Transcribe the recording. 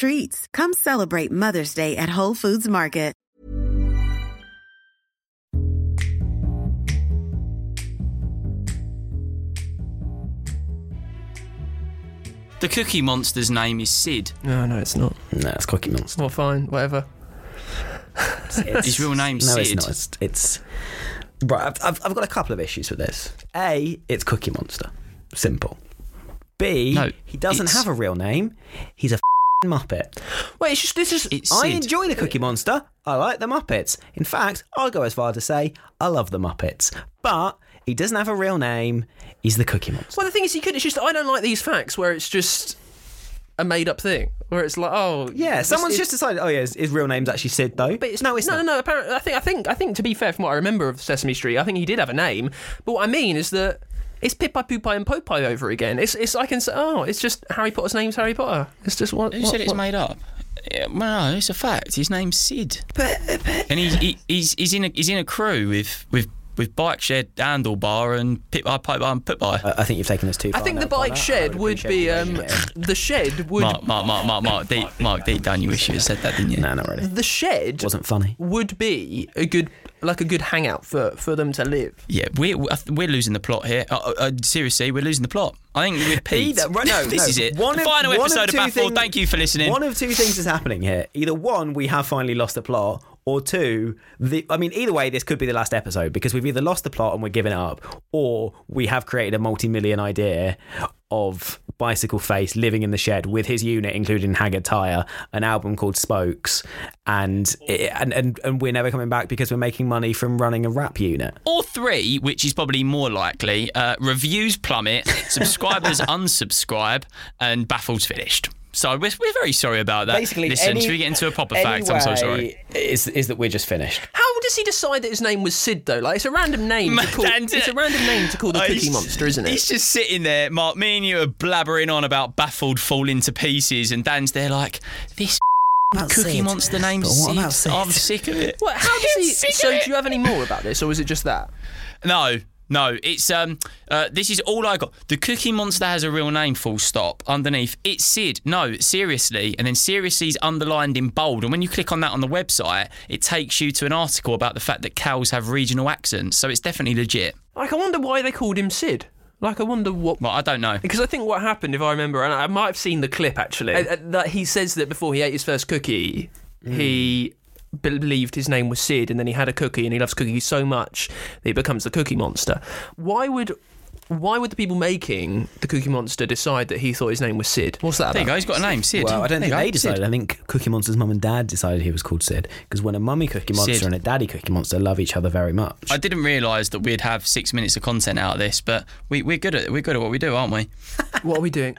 treats. Come celebrate Mother's Day at Whole Foods Market. The Cookie Monster's name is Sid. No, no, it's not. No, it's Cookie Monster. Well, fine, whatever. His real name's no, Sid. it's not. It's, it's right. I've, I've, I've got a couple of issues with this. A, it's Cookie Monster. Simple. B, No, he doesn't it's- have a real name. He's a Muppet. Wait, it's just this is. It's I Sid. enjoy the Cookie Monster. I like the Muppets. In fact, I'll go as far to say I love the Muppets. But he doesn't have a real name. He's the Cookie Monster. Well, the thing is, you could. It's just I don't like these facts where it's just a made-up thing, where it's like, oh, Yeah, this someone's just decided. Oh yeah, his, his real name's actually Sid though. But it's no, it's no, not. no, no. Apparently, I think, I think, I think. To be fair, from what I remember of Sesame Street, I think he did have a name. But what I mean is that it's Pippi, Poopai, and Popeye over again. It's, it's. I can say, oh, it's just Harry Potter's name's Harry Potter. It's just what. Who what- said it's what- made up? Yeah, well, no, it's a fact. His name's Sid, But and he's he, he's he's in a he's in a crew with with with Bike Shed, Handlebar, and Pit by Pipe and Put by. I I think you've taken this too far. I think the bike shed would appreciate be you um, the shed would Mark, Mark, Mark, Mark, Mark, deep, Mark, deep down, you wish you had said that, didn't you? No, not really. the shed Wasn't funny. would be a good like a good hangout for for them to live. Yeah, we're we're losing the plot here. Uh, uh, uh, seriously, we're losing the plot. I think with Pete, Either, right, no, this no. is it. One the of- final one episode of, two Baffled. Thank you for listening. One of two things is happening here. Either one, we have finally lost the plot, or two, the I mean, either way, this could be the last episode because we've either lost the plot and we're giving up, or we have created a multi-million idea of Bicycle Face living in the shed with his unit, including Haggard Tire, an album called Spokes, and and and, and we're never coming back because we're making money from running a rap unit. or three, which is probably more likely. Uh, reviews plummet, subscribers unsubscribe, and Baffled's finished. So we're, we're very sorry about that. Basically, listen, any- should we get into a proper fact? I'm so sorry. Is is that we're just finished? How does he decide that his name was Sid though? Like it's a random name to call. And- uh, It's a random name to call the Oh, Cookie he's- Monster, isn't it? He's just sitting there, Mark. Me and you are blabbering on about baffled falling to pieces, and Dan's there like this. Cookie Sid. Monster name's But what about Sid. Sid? I'm sick of it. What, how does he? So, do you have any more about this, or is it just that? No, no. It's um. Uh, this is all I got. The Cookie Monster has a real name. Full stop. Underneath, it's Sid. No, seriously. And then seriously is underlined in bold. And when you click on that on the website, it takes you to an article about the fact that cows have regional accents. So it's definitely legit. Like, I wonder why they called him Sid. Like, I wonder what. Well, I don't know. Because I think what happened, if I remember, and I might have seen the clip actually, uh, uh, that he says that before he ate his first cookie, he believed his name was Sid, and then he had a cookie, and he loves cookies so much that he becomes the Cookie Monster. Why would why would the people making the Cookie Monster decide that he thought his name was Sid? What's that There you go. He's got a name, Sid. Well, I don't There think they decided. Sid. I think Cookie Monster's mum and dad decided he was called Sid because when a mummy Cookie Monster Sid. and a daddy Cookie Monster love each other very much. I didn't realise that we'd have six minutes of content out of this, but we, we're good at we're good at what we do, aren't we? What are we doing?